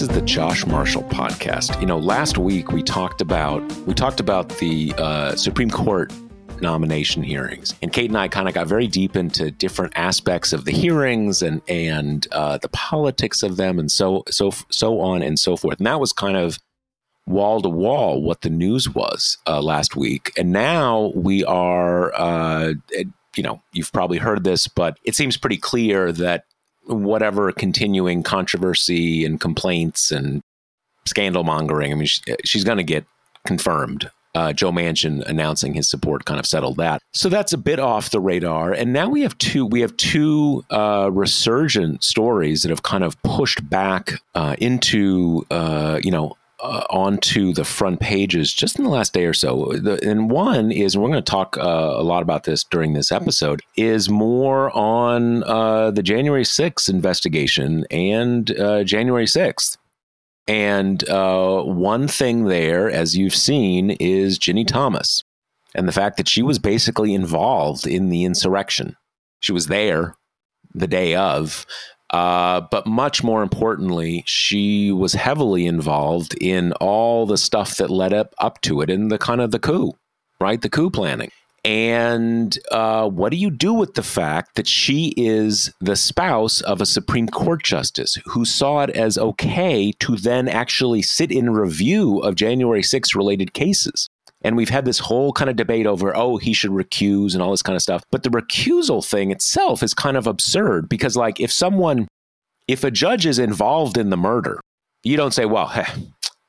This is the Josh Marshall podcast. You know, last week we talked about we talked about the uh, Supreme Court nomination hearings, and Kate and I kind of got very deep into different aspects of the hearings and and uh, the politics of them, and so so so on and so forth. And that was kind of wall to wall what the news was uh, last week, and now we are. Uh, you know, you've probably heard this, but it seems pretty clear that whatever continuing controversy and complaints and scandal mongering. I mean, she, she's going to get confirmed. Uh, Joe Manchin announcing his support kind of settled that. So that's a bit off the radar. And now we have two we have two uh, resurgent stories that have kind of pushed back uh, into uh, you know uh, onto the front pages just in the last day or so. The, and one is, and we're going to talk uh, a lot about this during this episode, is more on uh, the January 6th investigation and uh, January 6th. And uh, one thing there, as you've seen, is Ginni Thomas and the fact that she was basically involved in the insurrection. She was there the day of, uh, but much more importantly, she was heavily involved in all the stuff that led up, up to it in the kind of the coup, right? The coup planning. And uh, what do you do with the fact that she is the spouse of a Supreme Court justice who saw it as okay to then actually sit in review of January 6 related cases? And we've had this whole kind of debate over, oh, he should recuse and all this kind of stuff. But the recusal thing itself is kind of absurd because, like, if someone, if a judge is involved in the murder, you don't say, well, heh,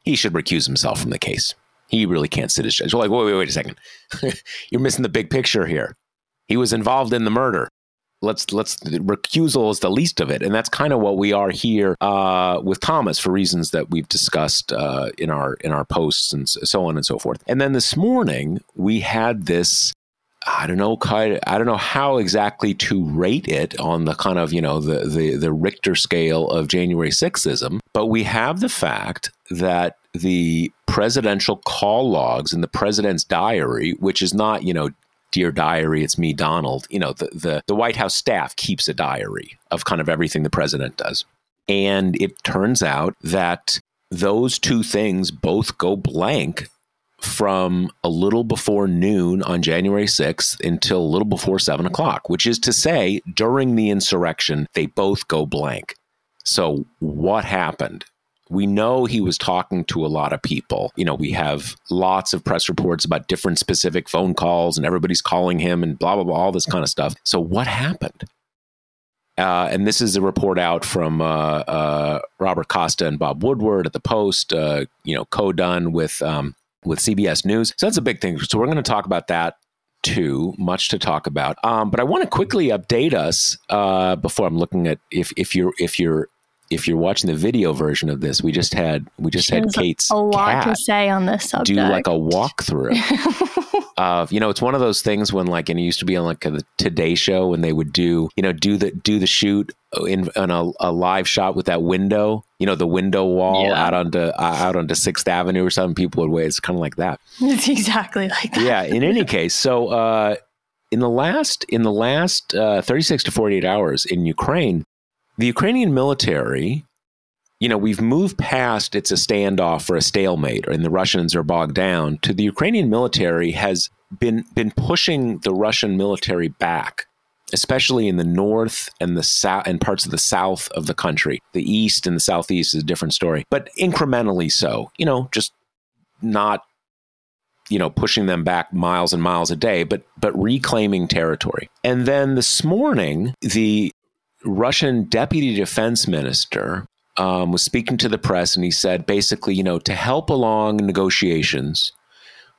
he should recuse himself from the case. He really can't sit as judge. You're like, wait, wait, wait a second. You're missing the big picture here. He was involved in the murder let's let's recusal is the least of it. And that's kind of what we are here uh, with thomas for reasons that we've discussed uh, in our in our posts and so on and so forth. And then this morning we had this I don't know, I don't know how exactly to rate it on the kind of you know the the, the Richter scale of January 6thism, but we have the fact that the presidential call logs in the president's diary, which is not you know dear diary it's me donald you know the, the the white house staff keeps a diary of kind of everything the president does and it turns out that those two things both go blank from a little before noon on January 6th until a little before 7 o'clock, which is to say, during the insurrection, they both go blank. So, what happened? We know he was talking to a lot of people. You know, we have lots of press reports about different specific phone calls and everybody's calling him and blah, blah, blah, all this kind of stuff. So, what happened? Uh, and this is a report out from uh, uh, Robert Costa and Bob Woodward at the Post, uh, you know, co-done with um, with CBS News. So that's a big thing. So we're going to talk about that too. Much to talk about. Um, but I want to quickly update us uh, before I'm looking at if if you're if you're if you're watching the video version of this, we just had we just she had Kate's a lot to say on this subject. do like a walkthrough of you know it's one of those things when like and it used to be on like a Today Show when they would do you know do the do the shoot in on a, a live shot with that window you know the window wall Yeah. out onto uh, out onto Sixth Avenue or something. People would wait. It's kind of like that it's exactly like that. yeah in any case so uh in the last in the last uh, 36 to 48 hours in ukraine the ukrainian military you know, we've moved past it's a standoff or a stalemate, and the Russians are bogged down. To the Ukrainian military has been been pushing the Russian military back, especially in the north and the south and parts of the south of the country. The east and the southeast is a different story, but incrementally so. You know, just not you know pushing them back miles and miles a day but but reclaiming territory and then this morning the russian deputy defense minister um, was speaking to the press and he said basically you know to help along negotiations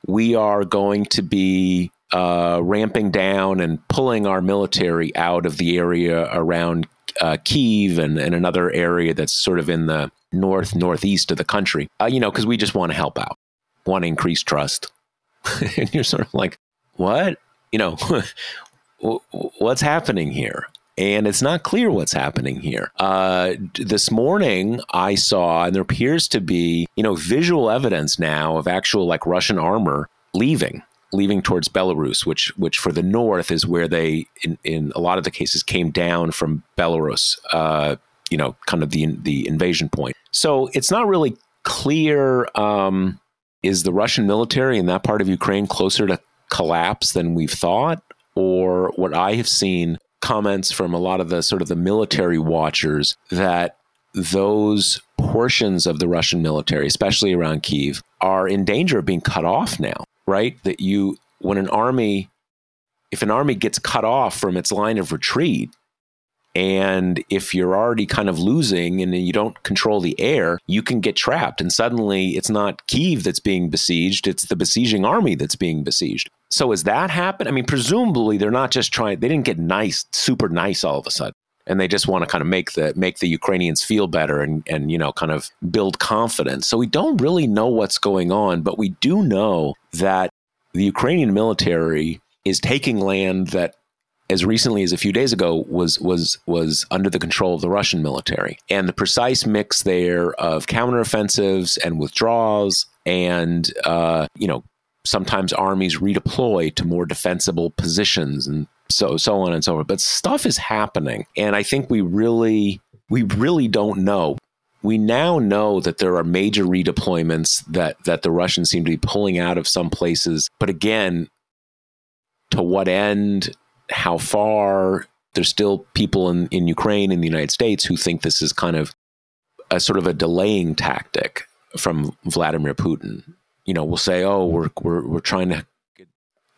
we are going to be uh, ramping down and pulling our military out of the area around uh, Kiev and, and another area that's sort of in the north northeast of the country. Uh, you know, because we just want to help out, want to increase trust. and you're sort of like, what? You know, what's happening here? And it's not clear what's happening here. Uh, this morning, I saw, and there appears to be, you know, visual evidence now of actual like Russian armor leaving leaving towards Belarus, which which for the north is where they in, in a lot of the cases came down from Belarus. Uh, you know, kind of the the invasion point. So it's not really clear. Um, is the Russian military in that part of Ukraine closer to collapse than we've thought? Or what I have seen comments from a lot of the sort of the military watchers that those portions of the Russian military, especially around Kiev, are in danger of being cut off now, right? That you, when an army, if an army gets cut off from its line of retreat, and if you're already kind of losing and you don't control the air, you can get trapped. And suddenly it's not Kiev that's being besieged, it's the besieging army that's being besieged. So has that happened? I mean, presumably they're not just trying, they didn't get nice, super nice all of a sudden. And they just want to kind of make the make the Ukrainians feel better and and you know kind of build confidence. So we don't really know what's going on, but we do know that the Ukrainian military is taking land that as recently as a few days ago was was was under the control of the Russian military. And the precise mix there of counteroffensives and withdrawals and uh, you know sometimes armies redeploy to more defensible positions and so so on and so forth. But stuff is happening, and I think we really we really don't know. We now know that there are major redeployments that that the Russians seem to be pulling out of some places, but again, to what end? How far there's still people in, in Ukraine and the United States who think this is kind of a sort of a delaying tactic from Vladimir Putin. You know, we'll say, "Oh, we're we're we're trying to,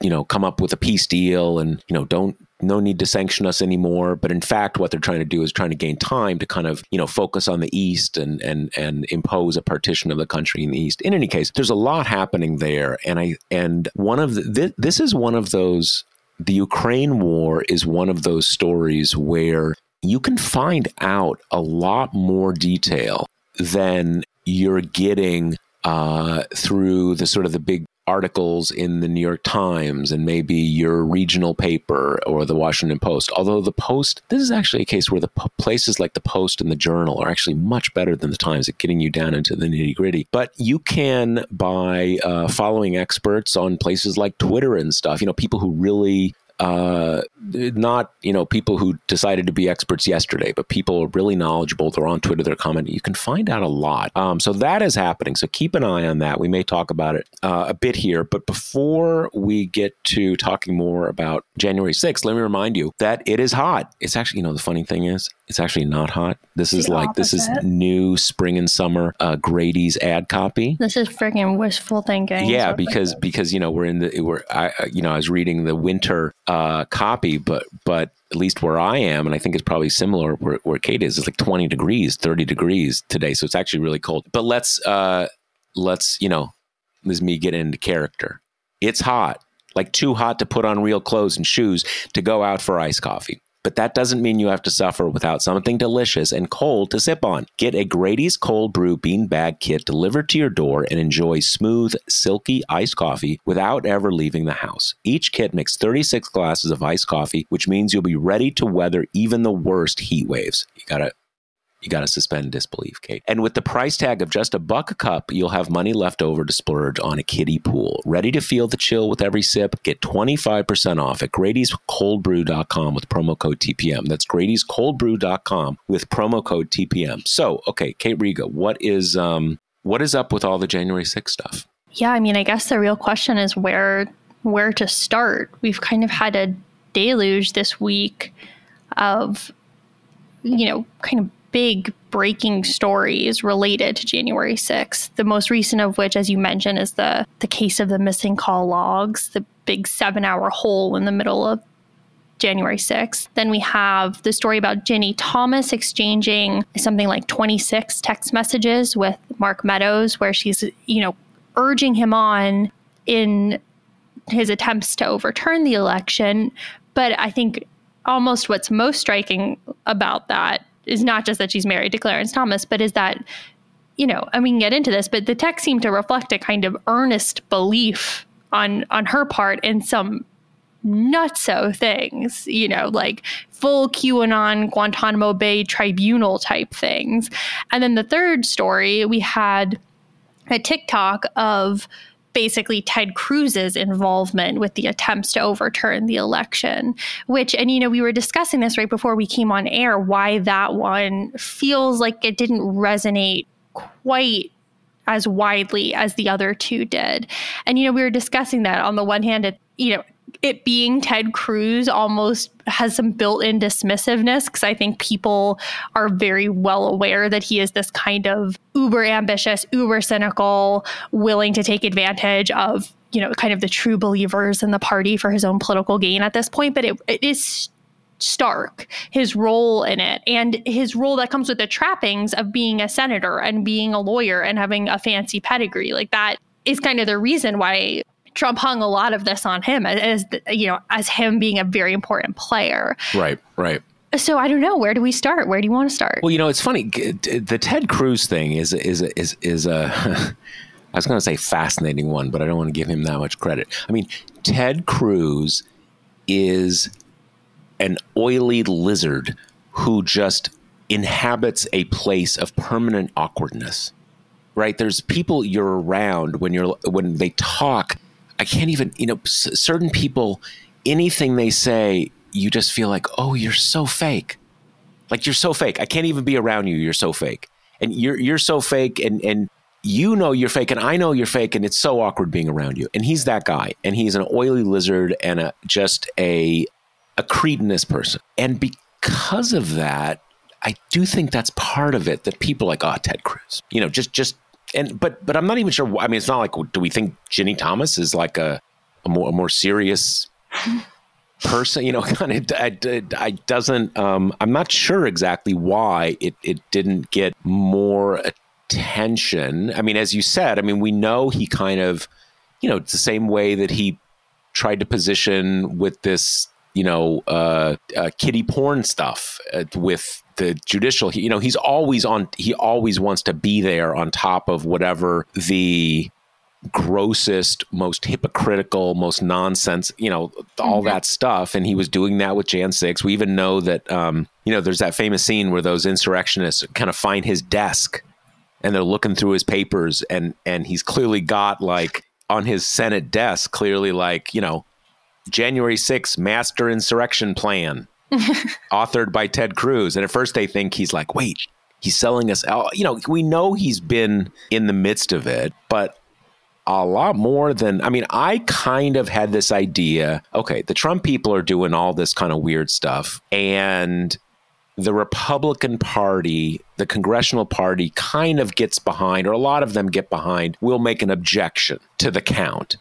you know, come up with a peace deal, and you know, don't no need to sanction us anymore." But in fact, what they're trying to do is trying to gain time to kind of you know focus on the east and and and impose a partition of the country in the east. In any case, there's a lot happening there, and I and one of the, this, this is one of those the Ukraine war is one of those stories where you can find out a lot more detail than you're getting uh, through the sort of the big articles in the New York Times and maybe your regional paper or the Washington Post. Although the Post, this is actually a case where the places like the Post and the Journal are actually much better than the Times at getting you down into the nitty gritty. But you can, by uh, following experts on places like Twitter and stuff, you know, people who really uh, not you know people who decided to be experts yesterday, but people are really knowledgeable. They're on Twitter, they're commenting. You can find out a lot. Um, so that is happening. So keep an eye on that. We may talk about it uh, a bit here, but before we get to talking more about January 6th, let me remind you that it is hot. It's actually, you know, the funny thing is, it's actually not hot. This is the like opposite. this is new spring and summer uh, Grady's ad copy. This is freaking wishful thinking. Yeah, because because you know we're in the we're I you know I was reading the winter uh, copy, but but at least where I am, and I think it's probably similar where, where Kate is, it's like 20 degrees, 30 degrees today. So it's actually really cold. But let's uh let's, you know, let me get into character. It's hot, like too hot to put on real clothes and shoes to go out for iced coffee. But that doesn't mean you have to suffer without something delicious and cold to sip on. Get a Grady's Cold Brew Bean Bag Kit delivered to your door and enjoy smooth, silky iced coffee without ever leaving the house. Each kit makes 36 glasses of iced coffee, which means you'll be ready to weather even the worst heat waves. You gotta You got to suspend disbelief, Kate. And with the price tag of just a buck a cup, you'll have money left over to splurge on a kiddie pool. Ready to feel the chill with every sip? Get 25% off at Grady'sColdBrew.com with promo code TPM. That's Grady'sColdBrew.com with promo code TPM. So, okay, Kate Riga, what is um what is up with all the January 6th stuff? Yeah, I mean, I guess the real question is where where to start. We've kind of had a deluge this week of you know, kind of big breaking stories related to January 6th. The most recent of which, as you mentioned, is the the case of the missing call logs, the big seven hour hole in the middle of January 6th. Then we have the story about Ginni Thomas exchanging something like 26 text messages with Mark Meadows, where she's, you know, urging him on in his attempts to overturn the election. But I think almost what's most striking about that is not just that she's married to Clarence Thomas, but is that, you know, and we can get into this, but the text seemed to reflect a kind of earnest belief on on her part in some nutso things, you know, like full QAnon Guantanamo Bay tribunal type things. And then the third story, we had a tick-tock of basically Ted Cruz's involvement with the attempts to overturn the election, which, and you know, we were discussing this right before we came on air, why that one feels like it didn't resonate quite as widely as the other two did. And, you know, we were discussing that on the one hand, it, you know, it being Ted Cruz almost has some built in dismissiveness because I think people are very well aware that he is this kind of uber ambitious, uber cynical, willing to take advantage of, you know, kind of the true believers in the party for his own political gain at this point. But it, it is stark his role in it and his role that comes with the trappings of being a senator and being a lawyer and having a fancy pedigree like that is kind of the reason why Trump hung a lot of this on him as you know as him being a very important player. Right, right. So I don't know. Where do we start? Where do you want to start? Well, you know, it's funny. The Ted Cruz thing is is is is a. I was going to say fascinating one, but I don't want to give him that much credit. I mean, Ted Cruz is an oily lizard who just inhabits a place of permanent awkwardness. Right? There's people you're around when you're when they talk I can't even, you know, certain people, anything they say, you just feel like, oh, you're so fake. Like you're so fake. I can't even be around you. You're so fake. And you're you're so fake and and you know you're fake and I know you're fake and it's so awkward being around you. And he's that guy. And he's an oily lizard and a just a a cretinous person. And because of that, I do think that's part of it that people like, oh, Ted Cruz. You know, just just and but but I'm not even sure. I mean, it's not like do we think Ginni Thomas is like a a more a more serious person? You know, kind of. I, I doesn't. Um, I'm not sure exactly why it it didn't get more attention. I mean, as you said, I mean, we know he kind of, you know, it's the same way that he tried to position with this you know, uh, uh, kitty porn stuff uh, with the judicial. You know, he's always on. He always wants to be there on top of whatever the grossest, most hypocritical, most nonsense. You know, all mm-hmm. that stuff. And he was doing that with Jan six. We even know that. Um, you know, there's that famous scene where those insurrectionists kind of find his desk, and they're looking through his papers, and and he's clearly got like on his Senate desk, clearly like you know January 6th Master Insurrection Plan, authored by Ted Cruz. And at first they think he's like, wait, he's selling us out. You know, we know he's been in the midst of it, but a lot more than I mean, I kind of had this idea okay, the Trump people are doing all this kind of weird stuff. And the Republican Party, the congressional party, kind of gets behind, or a lot of them get behind, will make an objection to the count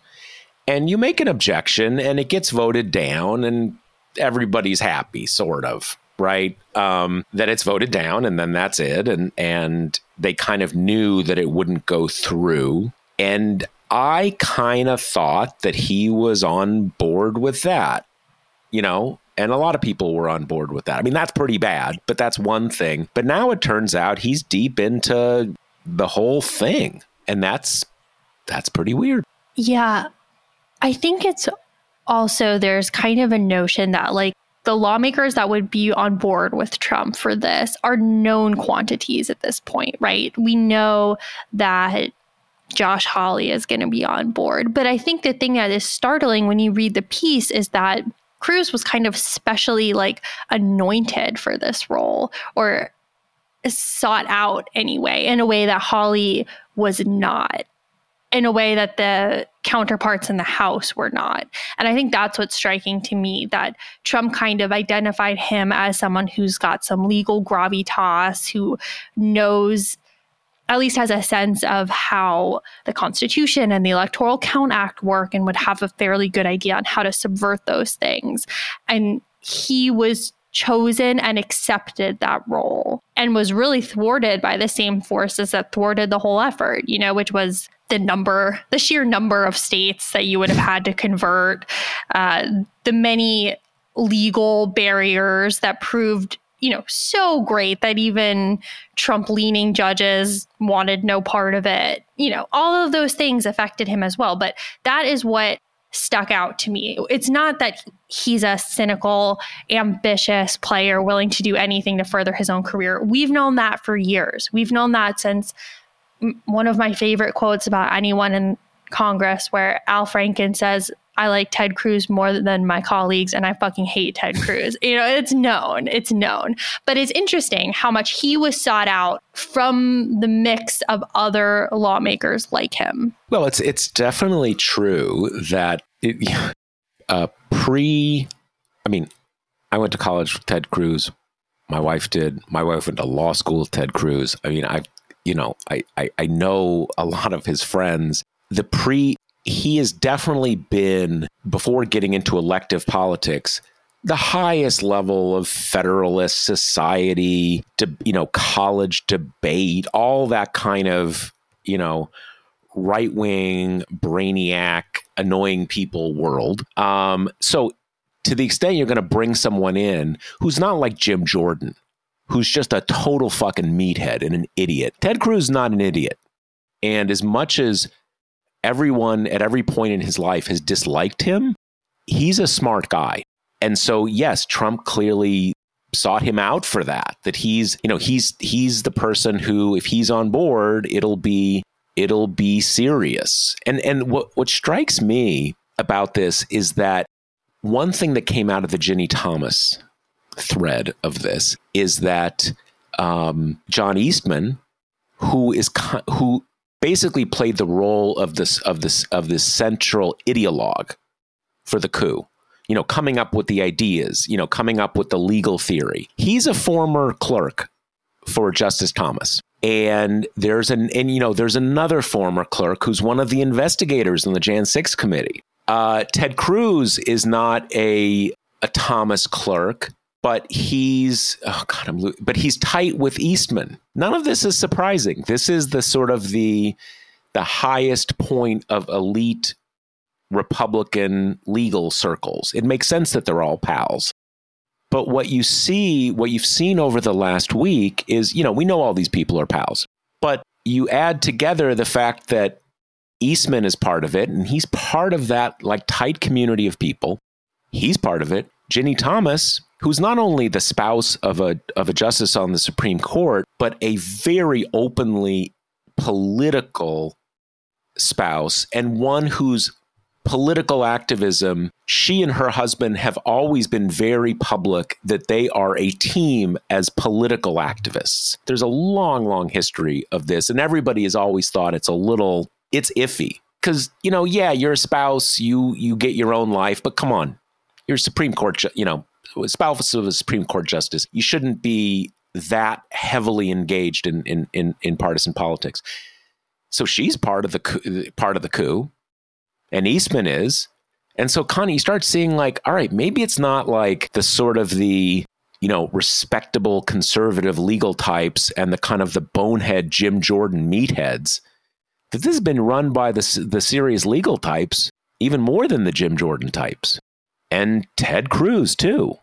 and you make an objection and it gets voted down and everybody's happy sort of right? Um, that it's voted down and then that's it. And and they kind of knew that it wouldn't go through. And i kind of thought that he was on board with that you know? And a lot of people were on board with that. I mean that's pretty bad but that's one thing. But now it turns out he's deep into the whole thing. And that's that's pretty weird. Yeah. I think it's also there's kind of a notion that like the lawmakers that would be on board with Trump for this are known quantities at this point, right? We know that Josh Hawley is going to be on board. But I think the thing that is startling when you read the piece is that Cruz was kind of specially like anointed for this role or sought out anyway in a way that Hawley was not in a way that the counterparts in the House were not. And I think that's what's striking to me that Trump kind of identified him as someone who's got some legal gravitas, who knows at least has a sense of how the Constitution and the Electoral Count Act work and would have a fairly good idea on how to subvert those things. And he was chosen and accepted that role and was really thwarted by the same forces that thwarted the whole effort, you know, which was the number, the sheer number of states that you would have had to convert, uh, the many legal barriers that proved you know, so great that even Trump leaning judges wanted no part of it. You know, all of those things affected him as well. But that is what stuck out to me. It's not that he's a cynical, ambitious player willing to do anything to further his own career. We've known that for years. We've known that since one of my favorite quotes about anyone in Congress, where Al Franken says, I like Ted Cruz more than my colleagues and I fucking hate Ted Cruz. you know, it's known, it's known. But it's interesting how much he was sought out from the mix of other lawmakers like him. Well, it's it's definitely true that it, uh, pre I mean, I went to college with Ted Cruz. My wife did. My wife went to law school with Ted Cruz. I mean, I you know, I, I, I know a lot of his friends. The pre he has definitely been, before getting into elective politics, the highest level of federalist society, to, you know, college debate, all that kind of, you know, right wing, brainiac, annoying people world. Um, so, to the extent you're going to bring someone in who's not like Jim Jordan, who's just a total fucking meathead and an idiot, Ted Cruz is not an idiot. And as much as everyone at every point in his life has disliked him, he's a smart guy. And so, yes, Trump clearly sought him out for that that he's you know he's he's the person who if he's on board it'll be it'll be serious and and what what strikes me about this is that one thing that came out of the Ginni Thomas thread of this is that um, John Eastman, who is who basically played the role of this of this of this central ideologue for the coup. You know coming up with the ideas you know coming up with the legal theory. He's a former clerk for justice thomas. And there's an and you know there's another former clerk who's one of the investigators in the jan 6 committee. Uh, ted cruz is not a a thomas clerk but he's oh god i'm but he's tight with eastman. None of this is surprising. This is the sort of the the highest point of elite republican legal circles. It makes sense that they're all pals. But what you see what you've seen over the last week is you know we know all these people are pals but you add together the fact that eastman is part of it and he's part of that like tight community of people. He's part of it. Ginni thomas who's not only the spouse of a of a justice on the Supreme Court, but a very openly political spouse and one whose political activism she and her husband have always been very public that they are a team as political activists. There's a long long history of this and everybody has always thought it's a little it's iffy cuz you know yeah you're a spouse you you get your own life but come on you're Supreme Court you know spouse of a Supreme Court justice, you shouldn't be that heavily engaged in in in, in partisan politics. So she's part of the part of the coup, and Eastman is. And so Connie, you start seeing like, all right, maybe it's not like the sort of the you know respectable conservative legal types and the kind of the bonehead Jim Jordan meatheads. That this has been run by the the serious legal types even more than the Jim Jordan types, and Ted Cruz too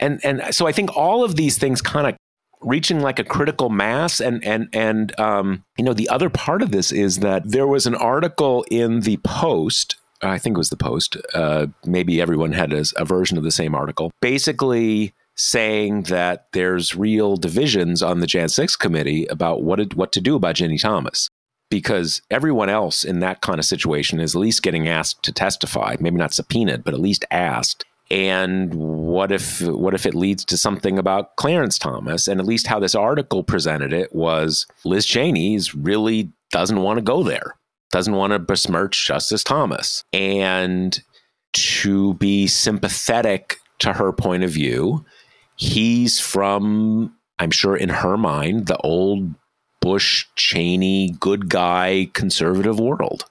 and and so I think all of these things kind of reaching like a critical mass and and and um, you know the other part of this is that there was an article in the post I think it was the Post. Uh, maybe everyone had a, a version of the same article. Basically, saying that there's real divisions on the Jan 6 committee about what it, what to do about Ginni Thomas because everyone else in that kind of situation is at least getting asked to testify, maybe not subpoenaed, but at least asked. And what if what if it leads to something about Clarence Thomas? And at least how this article presented it was Liz Cheney's really doesn't want to go there, doesn't want to besmirch Justice Thomas, and to be sympathetic to her point of view, he's from I'm sure in her mind the old Bush, Cheney, good guy, conservative world.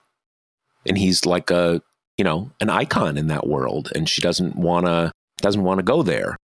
And he's like a, you know, an icon in that world. And she doesn't want to, doesn't want to go there.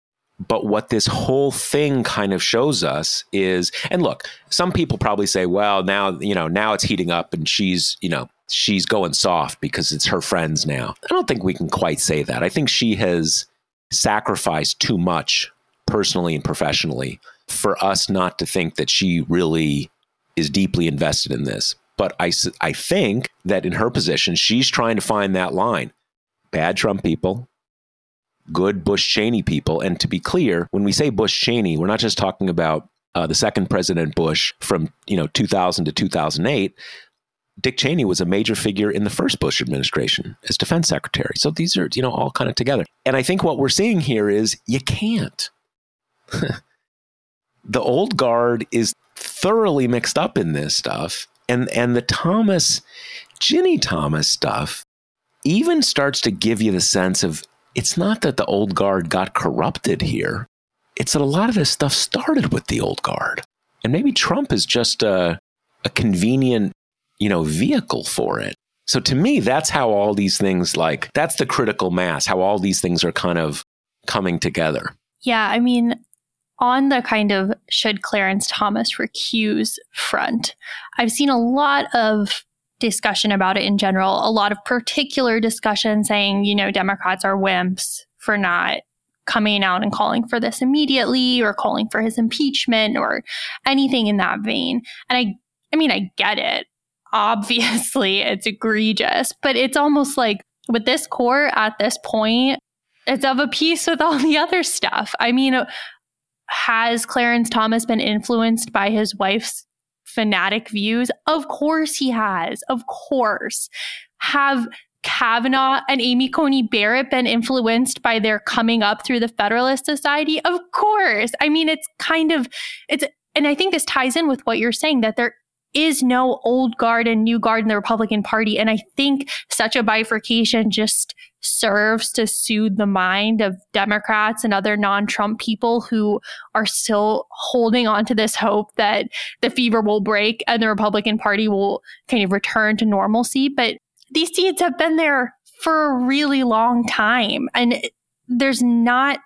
But what this whole thing kind of shows us is, and look, some people probably say, well, now, you know, now it's heating up and she's, you know, she's going soft because it's her friends now. I don't think we can quite say that. I think she has sacrificed too much personally and professionally for us not to think that she really is deeply invested in this. But I, I think that in her position, she's trying to find that line. Bad Trump people, good Bush Cheney people. And to be clear, when we say Bush Cheney, we're not just talking about uh, the second President Bush from you know 2000 to 2008. Dick Cheney was a major figure in the first Bush administration as defense secretary. So these are, you know, all kind of together. And I think what we're seeing here is you can't. the old guard is thoroughly mixed up in this stuff. And and the Thomas, Ginni Thomas stuff even starts to give you the sense of it's not that the old guard got corrupted here. It's that a lot of this stuff started with the old guard. And maybe Trump is just a, a convenient, you know, vehicle for it. So to me, that's how all these things like that's the critical mass, how all these things are kind of coming together. Yeah, I mean, on the kind of should Clarence Thomas recuse front, I've seen a lot of discussion about it in general, a lot of particular discussion saying, you know, Democrats are wimps for not coming out and calling for this immediately or calling for his impeachment or anything in that vein. And I I mean, I get it. Obviously, it's egregious, but it's almost like with this court at this point, it's of a piece with all the other stuff. I mean, has Clarence Thomas been influenced by his wife's fanatic views? Of course he has. Of course. Have Kavanaugh and Amy Coney Barrett been influenced by their coming up through the Federalist Society? Of course. I mean, it's kind of, it's, and I think this ties in with what you're saying that there is no old guard and new guard in the Republican Party. And I think such a bifurcation just serves to soothe the mind of Democrats and other non Trump people who are still holding on to this hope that the fever will break and the Republican Party will kind of return to normalcy. But these seeds have been there for a really long time. And there's not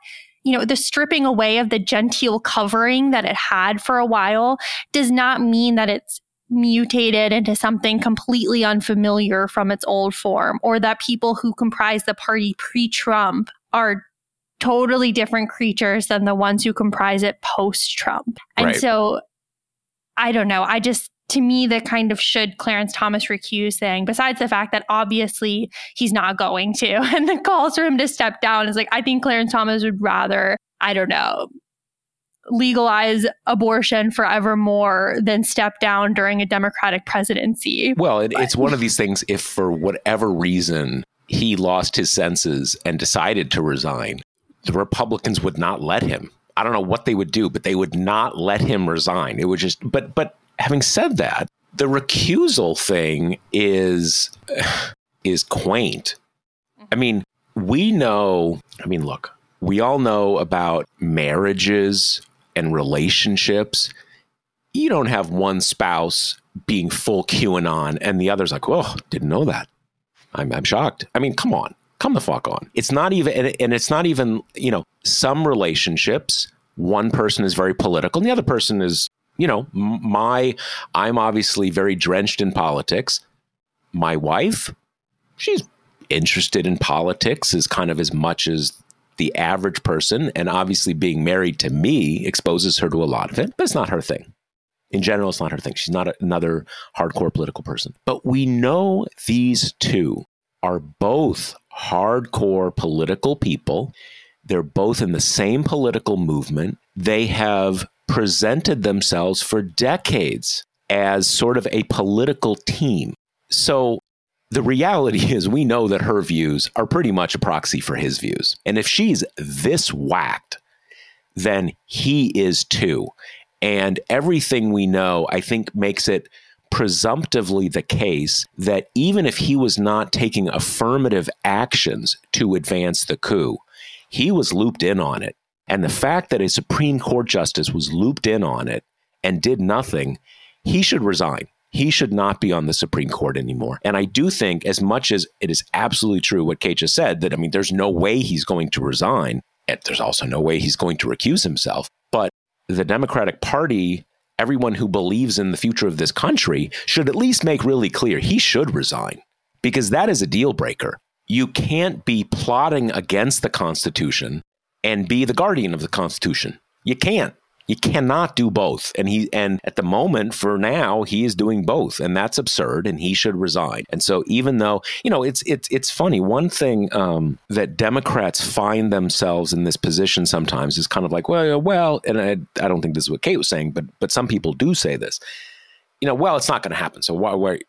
you know, the stripping away of the genteel covering that it had for a while does not mean that it's mutated into something completely unfamiliar from its old form, or that people who comprise the party pre Trump are totally different creatures than the ones who comprise it post Trump. And right. so I don't know. I just, to me, the kind of should Clarence Thomas recuse thing, besides the fact that obviously he's not going to, and the calls for him to step down is like, I think Clarence Thomas would rather, I don't know, legalize abortion forevermore than step down during a Democratic presidency. Well, it, it's one of these things, if for whatever reason he lost his senses and decided to resign, the Republicans would not let him. I don't know what they would do, but they would not let him resign. It would just, but, but having said that, the recusal thing is, is quaint. I mean, we know, I mean, look, we all know about marriages and relationships, you don't have one spouse being full QAnon and the other's like, oh, didn't know that. I'm, I'm shocked. I mean, come on, come the fuck on. It's not even, and, it's not even, you know, some relationships, one person is very political and the other person is, you know, my, I'm obviously very drenched in politics. My wife, she's interested in politics as kind of as much as the average person. And obviously, being married to me exposes her to a lot of it, but it's not her thing. In general, it's not her thing. She's not another hardcore political person. But we know these two are both hardcore political people. They're both in the same political movement. They have presented themselves for decades as sort of a political team. So the reality is, we know that her views are pretty much a proxy for his views. And if she's this whacked, then he is too. And everything we know, I think, makes it presumptively the case that even if he was not taking affirmative actions to advance the coup, he was looped in on it. And the fact that a Supreme Court justice was looped in on it and did nothing, he should resign. He should not be on the Supreme Court anymore. And I do think, as much as it is absolutely true what Kate just said, that I mean, there's no way he's going to resign. And there's also no way he's going to recuse himself. But the Democratic Party, everyone who believes in the future of this country, should at least make really clear he should resign because that is a deal breaker. You can't be plotting against the Constitution and be the guardian of the Constitution. You can't. You cannot do both. And he and at the moment for now he is doing both and that's absurd and he should resign. And so even though, you know, it's it's it's funny one thing um, that Democrats find themselves in this position sometimes is kind of like, well, well, and I, I don't think this is what Kate was saying, but but some people do say this. You know, well, it's not going to happen. So why why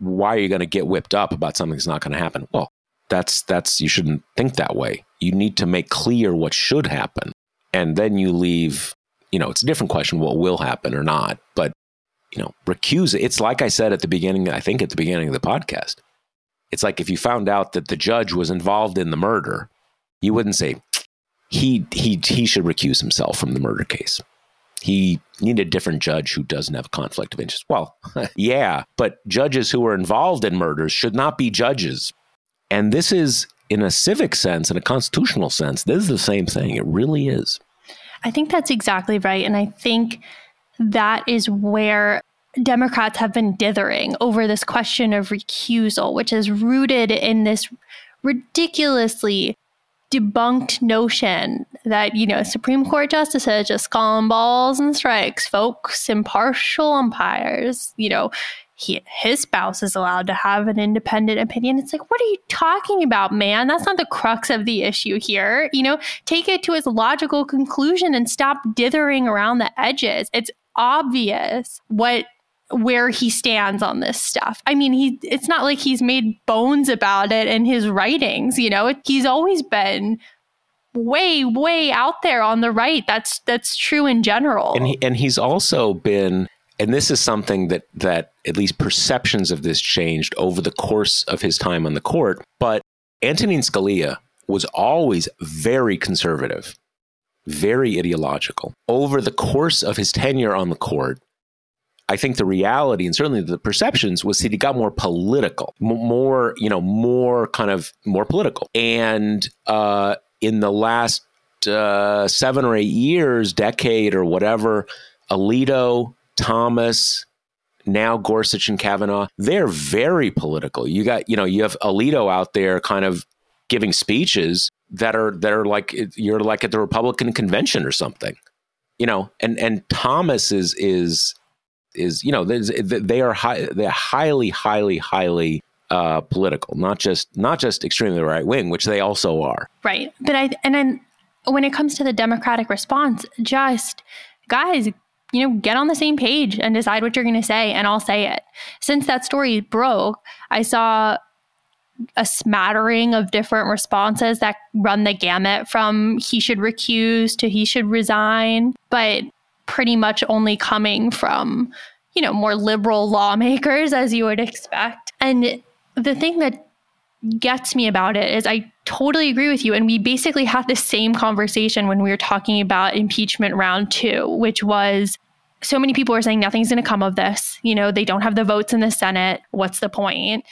why are you going to get whipped up about something that's not going to happen? Well, that's that's you shouldn't think that way. You need to make clear what should happen. And then you leave you know, it's a different question what will happen or not. But, you know, recuse it's like I said at the beginning, I think at the beginning of the podcast. It's like if you found out that the judge was involved in the murder, you wouldn't say he he he should recuse himself from the murder case. He need a different judge who doesn't have a conflict of interest. Well, yeah, but judges who are involved in murders should not be judges. And this is in a civic sense, in a constitutional sense, this is the same thing. It really is. I think that's exactly right. And I think that is where Democrats have been dithering over this question of recusal, which is rooted in this ridiculously debunked notion that, you know, Supreme Court justices just calling balls and strikes, folks, impartial umpires, you know, he, his spouse is allowed to have an independent opinion. It's like, what are you talking about, man? That's not the crux of the issue here. You know, take it to its logical conclusion and stop dithering around the edges. It's obvious what where he stands on this stuff. I mean, he it's not like he's made bones about it in his writings, you know. He's always been way way out there on the right. That's that's true in general. And he, and he's also been and this is something that that at least perceptions of this changed over the course of his time on the court. But Antonin Scalia was always very conservative, very ideological. Over the course of his tenure on the court, I think the reality and certainly the perceptions was that he got more political, more, you know, more kind of more political. And uh, in the last uh, seven or eight years, decade or whatever, Alito, Thomas, now Gorsuch and Kavanaugh, they're very political. You got, you know, you have Alito out there kind of giving speeches that are that are like you're like at the Republican convention or something. You know, and and Thomas is is is you know they are high, they're highly highly highly uh, political, not just not just extremely right wing, which they also are. Right, but I and then when it comes to the Democratic response, just guys you know, get on the same page and decide what you're going to say, and I'll say it. Since that story broke, I saw a smattering of different responses that run the gamut from he should recuse to he should resign, but pretty much only coming from, you know, more liberal lawmakers, as you would expect. And the thing that gets me about it is I totally agree with you. And we basically had the same conversation when we were talking about impeachment round two, which was so many people are saying nothing's going to come of this. You know, they don't have the votes in the Senate. What's the point?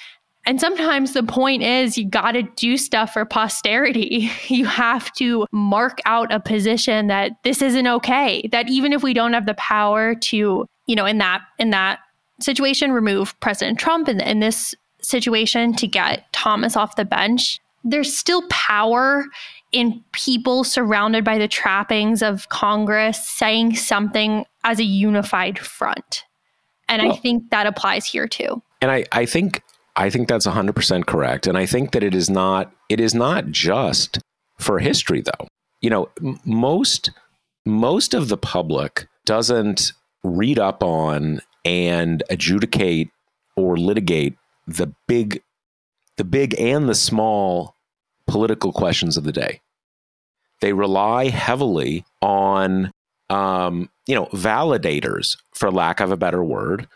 And sometimes the point is you got to do stuff for posterity. You have to mark out a position that this isn't okay. That even if we don't have the power to, you know, in that in that situation remove President Trump in, in this situation to get Thomas off the bench, there's still power in people surrounded by the trappings of Congress saying something as a unified front. And well, I think that applies here too. And I, I think I think that's 100% correct. And I think that it is not it is not just for history though. You know, m- most most of the public doesn't read up on and adjudicate or litigate the big the big and the small political questions of the day. They rely heavily on um, you know validators, for lack of a better word,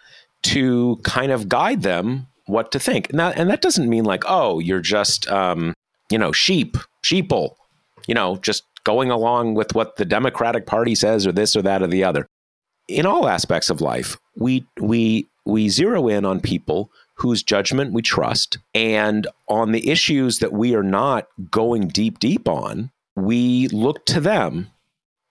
to kind of guide them what to think. Now, and that doesn't mean like, oh, you're just, um, you know, sheep, sheeple, you know, just going along with what the Democratic Party says or this or that or the other. In all aspects of life, we we we zero in on people whose judgment we trust, and on the issues that we are not going deep deep on, we look to them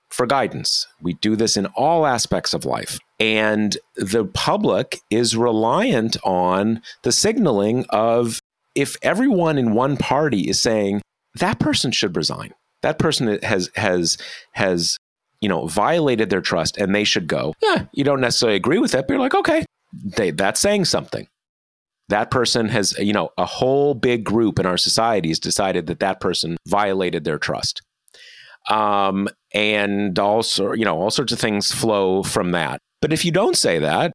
for guidance. We do this in all aspects of life. And the public is reliant on the signaling of if everyone in one party is saying that person should resign, that person has has has you know violated their trust and they should go. Yeah, you don't necessarily agree with it, but you're like, okay, they, that's saying something. That person has, you know, a whole big group in our society has decided that that person violated their trust. Um, and also, you know, all sorts of things flow from that. But if you don't say that,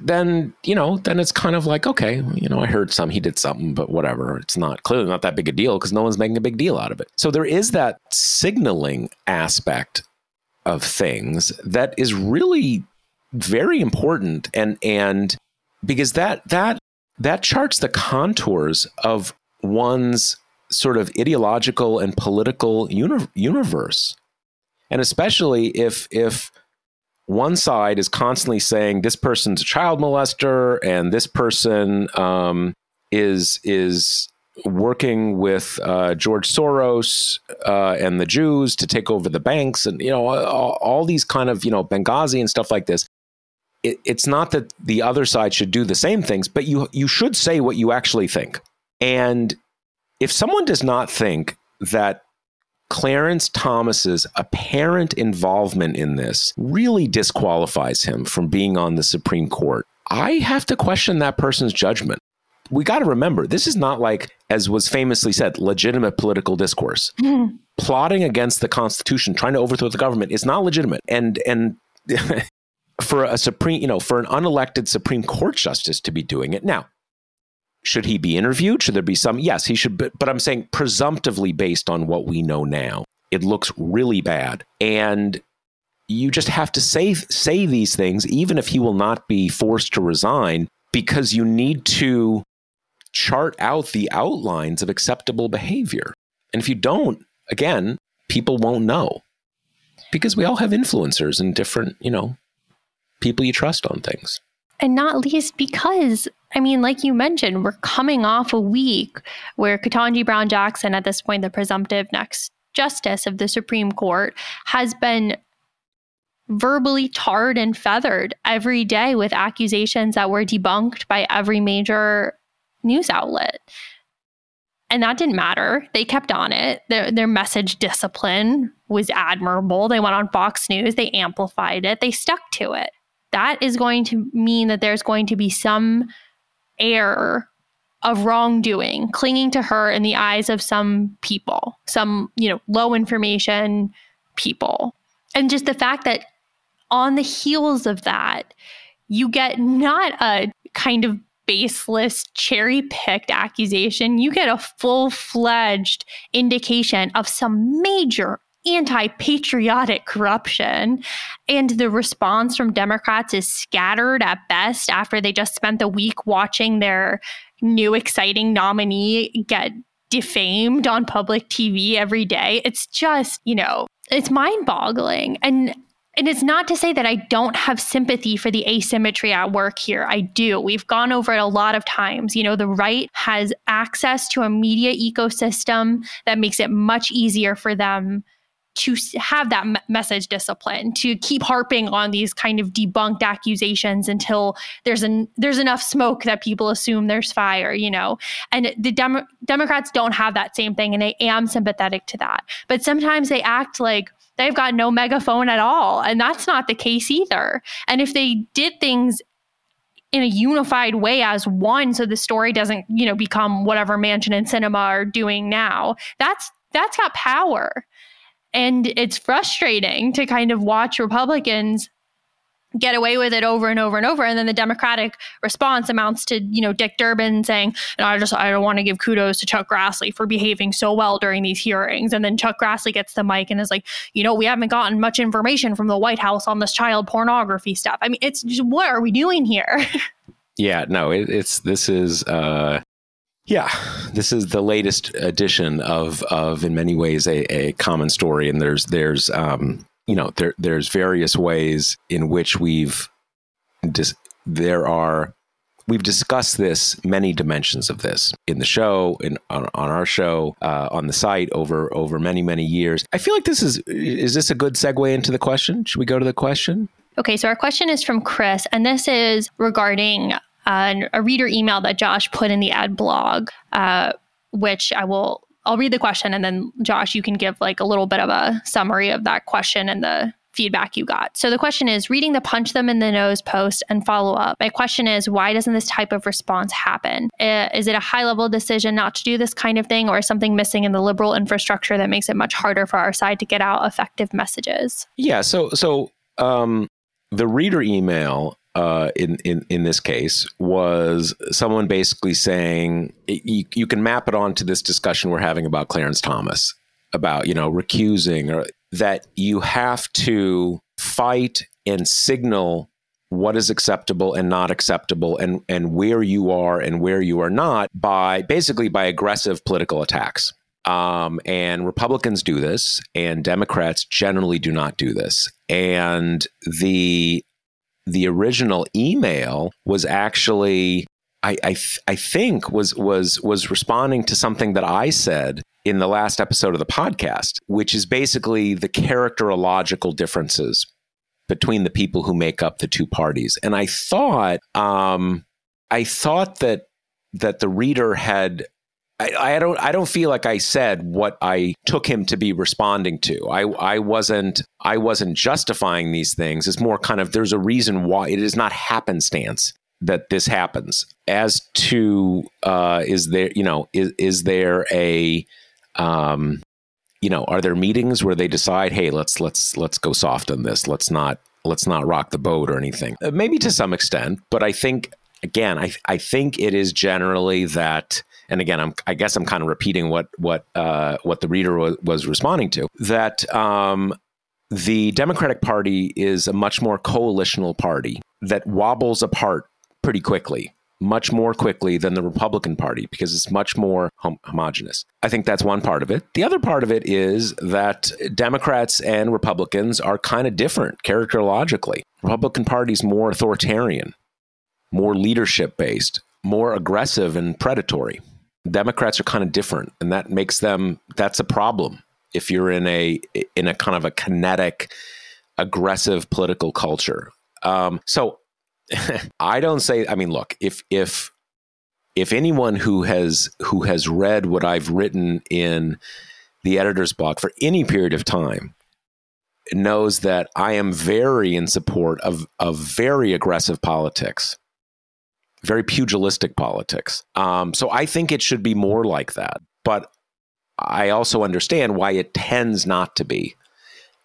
then you know then it's kind of like okay you know i heard some he did something but whatever it's not clearly not that big a deal because no one's making a big deal out of it so there is that signaling aspect of things that is really very important and and because that that that charts the contours of one's sort of ideological and political uni- universe and especially if if one side is constantly saying this person's a child molester and this person um, is is working with uh, George Soros uh, and the Jews to take over the banks and you know all, all these kind of you know Benghazi and stuff like this. It, it's not that the other side should do the same things, but you you should say what you actually think. And if someone does not think that Clarence Thomas's apparent involvement in this really disqualifies him from being on the Supreme Court. I have to question that person's judgment. We got to remember, this is not like, as was famously said, legitimate political discourse. Mm. Plotting against the Constitution, trying to overthrow the government, is not legitimate. And and for a supreme, you know, for an unelected Supreme Court justice to be doing it now, should he be interviewed? Should there be some? Yes, he should. But, but I'm saying presumptively based on what we know now, it looks really bad. And you just have to say say these things, even if he will not be forced to resign, because you need to chart out the outlines of acceptable behavior. And if you don't, again, people won't know because we all have influencers and different, you know, people you trust on things. And not least because I mean, like you mentioned, we're coming off a week where Ketanji Brown Jackson, at this point, the presumptive next justice of the Supreme Court, has been verbally tarred and feathered every day with accusations that were debunked by every major news outlet. And that didn't matter. They kept on it. Their, their message discipline was admirable. They went on Fox News, they amplified it, they stuck to it. That is going to mean that there's going to be some air of wrongdoing clinging to her in the eyes of some people, some, you know, low information people. And just the fact that on the heels of that, you get not a kind of baseless, cherry picked accusation. You get a full fledged indication of some major anti patriotic corruption. And the response from Democrats is scattered at best after they just spent the week watching their new exciting nominee get defamed on public TV every day. It's just, you know, it's mind boggling. And and it's not to say that I don't have sympathy for the asymmetry at work here. I do. We've gone over it a lot of times. You know, the right has access to a media ecosystem that makes it much easier for them to have that message discipline to keep harping on these kind of debunked accusations until there's an there's enough smoke that people assume there's fire you know? And the Demo- democrats don't have that same thing and i am sympathetic to that. But sometimes they act like they've got no megaphone at all and that's not the case either. And if they did things in a unified way as one so the story doesn't you know become whatever Manchin and Sinema are doing now that's that's got power and it's frustrating to kind of watch republicans get away with it over and over and over. And then the democratic response amounts to you know dick durbin saying and i just i don't want to give kudos to chuck grassley for behaving so well during these hearings. And then chuck grassley gets the mic and is like you know we haven't gotten much information from the white house on this child pornography stuff. I mean it's just what are we doing here? Yeah no it, it's this is uh yeah, this is the latest edition of of in many ways a, a common story, and there's there's um, you know there there's various ways in which we've dis- there are we've discussed this many dimensions of this in the show in on, on our show uh, on the site over over many many years. I feel like this is is this a good segue into the question? Should we go to the question? Okay so our question is from chris and this is regarding uh, a reader email that josh put in the ad blog uh, which i will I'll read the question and then Josh, you can give like a little bit of a summary of that question and the feedback you got. So the question is reading the punch them in the nose post and follow up. My question is why doesn't this type of response happen? Uh, is it a high level decision not to do this kind of thing or is something missing in the liberal infrastructure that makes it much harder for our side to get out effective messages? Yeah, so so um the reader email uh, in, in in this case was someone basically saying you, you can map it onto this discussion we're having about Clarence Thomas about you know recusing or that you have to fight and signal what is acceptable and not acceptable and and where you are and where you are not by basically by aggressive political attacks um, and Republicans do this, and Democrats generally do not do this. And the the original email was actually I, I, I think was was was responding to something that I said in the last episode of the podcast, which is basically the characterological differences between the people who make up the two parties. And I thought um, I thought that that the reader had I, I, don't I don't feel like I said what I took him to be responding to. I I wasn't I wasn't justifying these things. It's more kind of there's a reason why it is not happenstance that this happens. As to uh, is there you know is is there a um, you know are there meetings where they decide hey let's let's let's go soft on this let's not let's not rock the boat or anything uh, maybe to some extent but I think again I I think it is generally that and again, I'm, I guess I'm kind of repeating what what uh, what the reader was, was responding to that um, the Democratic Party is a much more coalitional party that wobbles apart pretty quickly, much more quickly than the Republican Party because it's much more hom- homogenous. I think that's one part of it. The other part of it is that Democrats and Republicans are kind of different characterologically. Republican Party is more authoritarian, more leadership based, more aggressive and predatory. Democrats are kind of different, and that makes them that's a problem if you're in a in a kind of a kinetic, aggressive political culture. Um, so I don't say. I mean, look if if if anyone who has who has read what I've written in the editor's blog for any period of time knows that I am very in support of of very aggressive politics very pugilistic politics. Um, so I think it should be more like that. But I also understand why it tends not to be.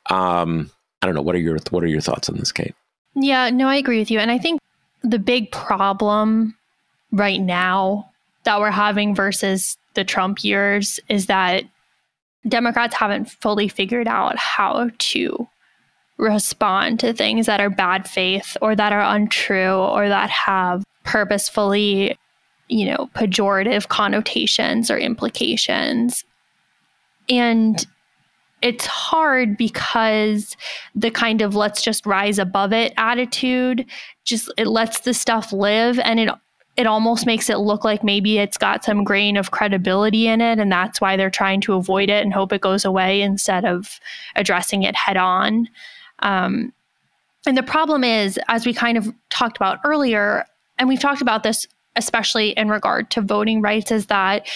Um, I don't know. What are your What are your thoughts on this, Kate? Yeah, no, I agree with you. And I think the big problem right now that we're having versus the Trump years is that Democrats haven't fully figured out how to respond to things that are bad faith or that are untrue or that have purposefully, you know, pejorative connotations or implications. And it's hard because the kind of let's just rise above it attitude just it lets the stuff live and it it almost makes it look like maybe it's got some grain of credibility in it and that's why they're trying to avoid it and hope it goes away instead of addressing it head on um, and the problem is as we kind of talked about earlier and we've talked about this especially in regard to voting rights, is that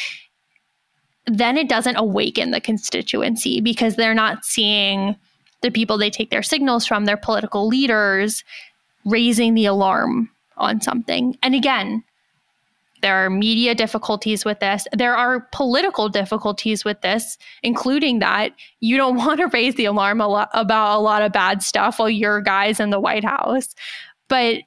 then it doesn't awaken the constituency because they're not seeing the people they take their signals from, their political leaders, raising the alarm on something. And again, there are media difficulties with this. There are political difficulties with this, including that you don't want to raise the alarm a lot about a lot of bad stuff while you're guys in the White House. But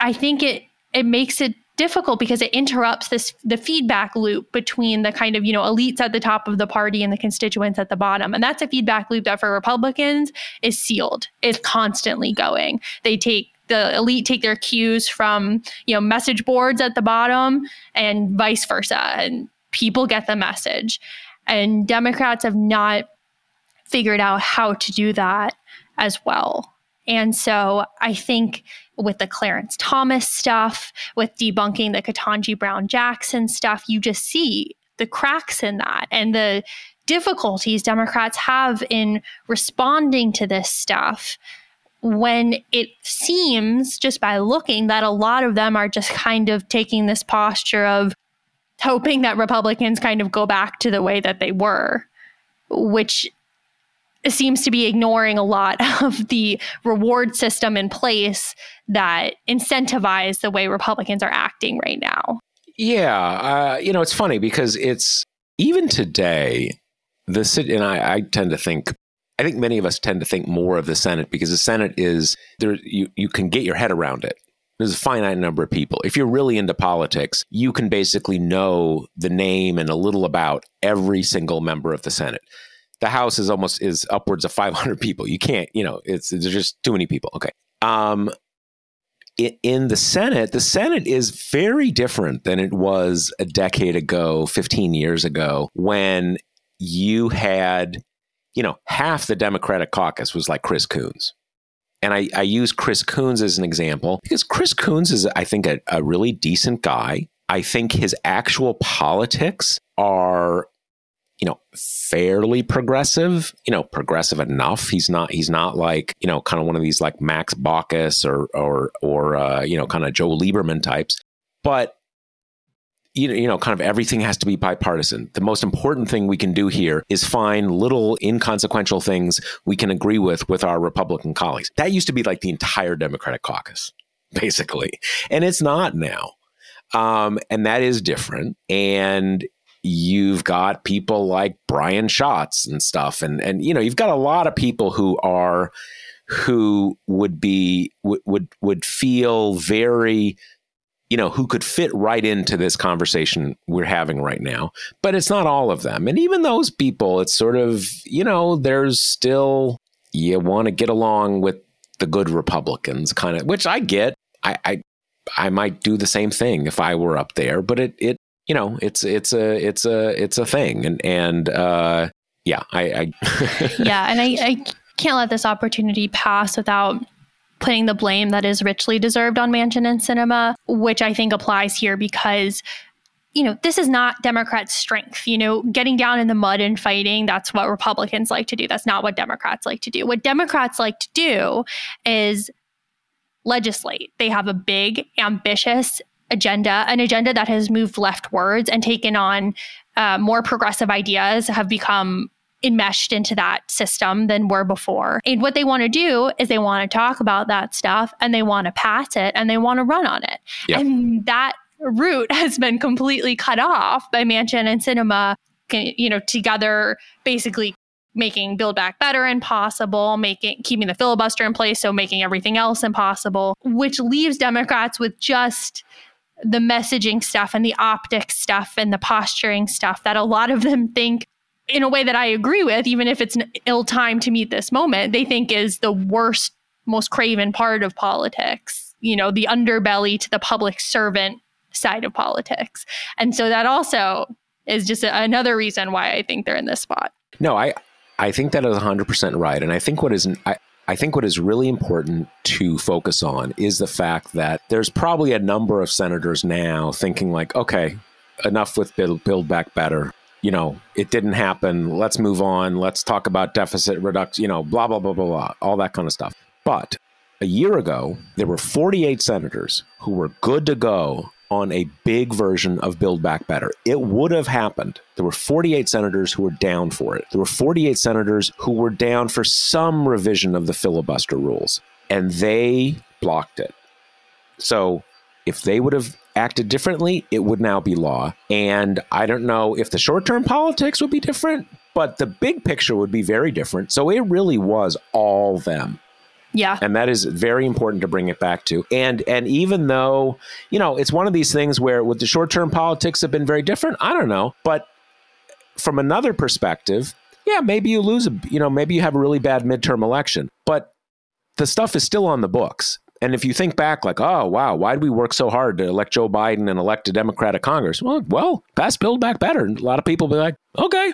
I think it it makes it difficult because it interrupts this the feedback loop between the kind of you know elites at the top of the party and the constituents at the bottom. And that's a feedback loop that for republicans is sealed. It's constantly going. They take the elite take their cues from you know message boards at the bottom and vice versa. And people get the message. And democrats have not figured out how to do that as well and so i think with the clarence thomas stuff with debunking the ketanji brown jackson stuff you just see the cracks in that and the difficulties democrats have in responding to this stuff when it seems just by looking that a lot of them are just kind of taking this posture of hoping that Republicans kind of go back to the way that they were, which seems to be ignoring a lot of the reward system in place that incentivize the way Republicans are acting right now. Yeah, uh, you know, it's funny because it's even today, the city, and I, I tend to think I think many of us tend to think more of the Senate because the Senate is there. You you can get your head around it. There's a finite number of people. If you're really into politics, you can basically know the name and a little about every single member of the Senate. The House is almost is upwards of 500 people. You can't, you know, it's there's just too many people. Okay. Um, in the Senate, the Senate is very different than it was a decade ago, 15 years ago, when you had you know, half the Democratic caucus was like Chris Coons. And I, I use Chris Coons as an example because Chris Coons is, I think, a, a really decent guy. I think his actual politics are you know fairly progressive you know progressive enough he's not he's not like you know kind of one of these like max baucus or or or uh, you know kind of joe lieberman types but you know, you know, kind of everything has to be bipartisan. The most important thing we can do here is find little inconsequential things we can agree with with our Republican colleagues. That used to be like the entire Democratic caucus, basically, and it's not now. Um, and that is different. And you've got people like Brian Schatz and stuff, and and you know, you've got a lot of people who are who would be would would, would feel very you know, who could fit right into this conversation we're having right now. But it's not all of them. And even those people, it's sort of, you know, there's still, you want to get along with the good Republicans kind of, which I get. I, I, I might do the same thing if I were up there, but it, it, you know, it's, it's a, it's a, it's a thing. And, and, uh, yeah, I, I yeah. And I, I can't let this opportunity pass without putting the blame that is richly deserved on Manchin and Sinema, which I think applies here because you know, this is not Democrats' strength. You know, getting down in the mud and fighting, that's what Republicans like to do. That's not what Democrats like to do. What Democrats like to do is legislate. They have a big, ambitious agenda, an agenda that has moved leftwards and taken on uh, more progressive ideas, have become enmeshed into that system than were before. And what they want to do is they want to talk about that stuff and they want to pass it and they want to run on it. And that route has been completely cut off by Manchin and Sinema, you know, together basically making build back better impossible making keeping the filibuster in place so making everything else impossible which leaves democrats with just the messaging stuff and the optics stuff and the posturing stuff that a lot of them think in a way that I agree with, even if it's an ill time to meet this moment, they think is the worst, most craven part of politics, you know, the underbelly to the public servant side of politics. And so that also is just another reason why I think they're in this spot. No, I, I think that is 100% right. And I think what is, I, I think what is really important to focus on is the fact that there's probably a number of senators now thinking like, okay, enough with build, build back better you know, it didn't happen. Let's move on. Let's talk about deficit reduction, you know, blah, blah, blah, blah, blah, all that kind of stuff. But a year ago, there were 48 senators who were good to go on a big version of Build Back Better. It would have happened. There were 48 senators who were down for it. There were 48 senators who were down for some revision of the filibuster rules, and they blocked it. So if they would have acted differently, it would now be law. And I don't know if the short term politics would be different, but the big picture would be very different. So it really was all them. Yeah. And that is very important to bring it back to. And and even though, you know, it's one of these things where with the short-term politics have been very different, I don't know, but from another perspective, yeah, maybe you lose a, you know, maybe you have a really bad midterm election, but the stuff is still on the books. And if you think back, like, oh wow, why did we work so hard to elect Joe Biden and elect a Democratic Congress? Well, well, pass Build Back Better. And a lot of people be like, okay,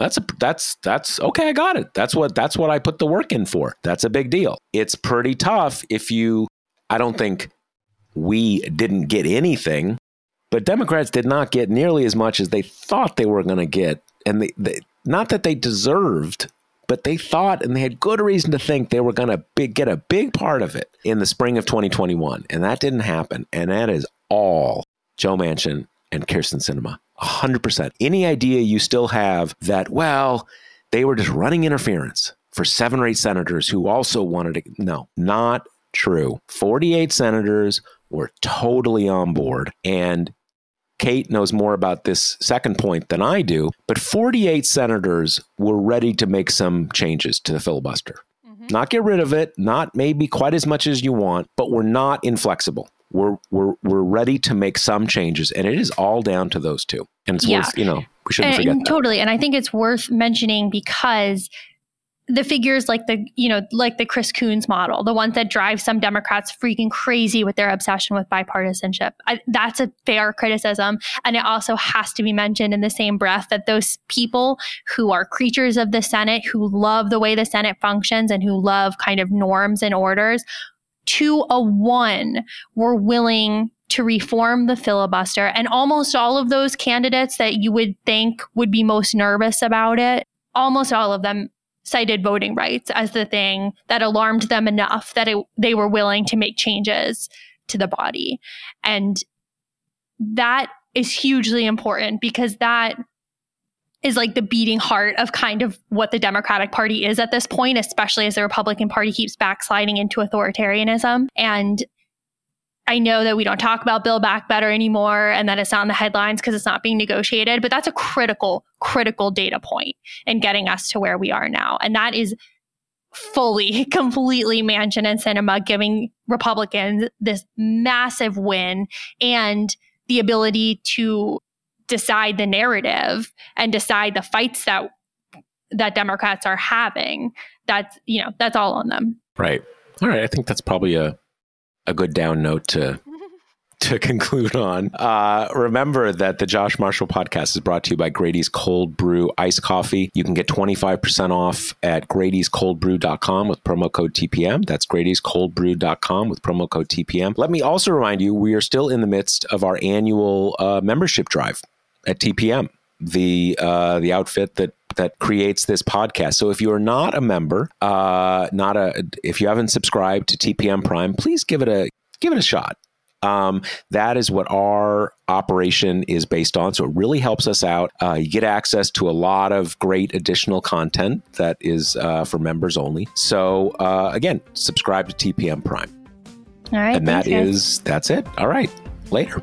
that's a that's that's okay i got it. That's what that's what i put the work in for. That's a big deal. It's pretty tough if you i don't think we didn't get anything but democrats did not get nearly as much as they thought they were going to get. And they, they, not that they deserved but they thought and they had good reason to think they were going to get a big part of it in the spring of 2021 and that didn't happen. And that is all joe manchin and Kyrsten sinema 100%. Any idea you still have that, well, they were just running interference for seven or eight senators who also wanted to. No, not true. 48 senators were totally on board. And Kate knows more about this second point than I do, but 48 senators were ready to make some changes to the filibuster. Mm-hmm. Not get rid of it, not maybe quite as much as you want, but we're not inflexible we're we're we're ready to make some changes, and it is all down to those two. And it's yeah. worth you know we shouldn't and, forget that. totally. And I think it's worth mentioning because the figures like the you know like the Chris Coons model, the ones that drive some Democrats freaking crazy with their obsession with bipartisanship. I, that's a fair criticism, and it also has to be mentioned in the same breath that those people who are creatures of the Senate, who love the way the Senate functions, and who love kind of norms and orders, to a one were willing to reform the filibuster. And almost all of those candidates that you would think would be most nervous about it, almost all of them cited voting rights as the thing that alarmed them enough that it, they were willing to make changes to the body. And that is hugely important because that is like the beating heart of kind of what the Democratic Party is at this point, especially as the Republican Party keeps backsliding into authoritarianism. And I know that we don't talk about Build Back Better anymore and that it's not in the headlines because it's not being negotiated, but that's a critical, critical data point in getting us to where we are now. And that is fully, completely Manchin and Sinema giving Republicans this massive win and the ability to decide the narrative and decide the fights that that Democrats are having. That's you know that's all on them. Right. All right. I think that's probably a a good down note to to conclude on. Uh, remember that the Josh Marshall podcast is brought to you by Grady's Cold Brew Iced Coffee. You can get 25% off at Grady'sColdBrew.com with promo code TPM. That's Grady'sColdBrew.com with promo code TPM. Let me also remind you, we are still in the midst of our annual uh, membership drive at TPM, the uh, the outfit that that creates this podcast. So if you are not a member, uh, not a if you haven't subscribed to TPM Prime, please give it a give it a shot. Um, that is what our operation is based on. So it really helps us out. Uh, you get access to a lot of great additional content that is uh, for members only. So uh, again, subscribe to TPM Prime. All right. And that is that's it. All right. Later.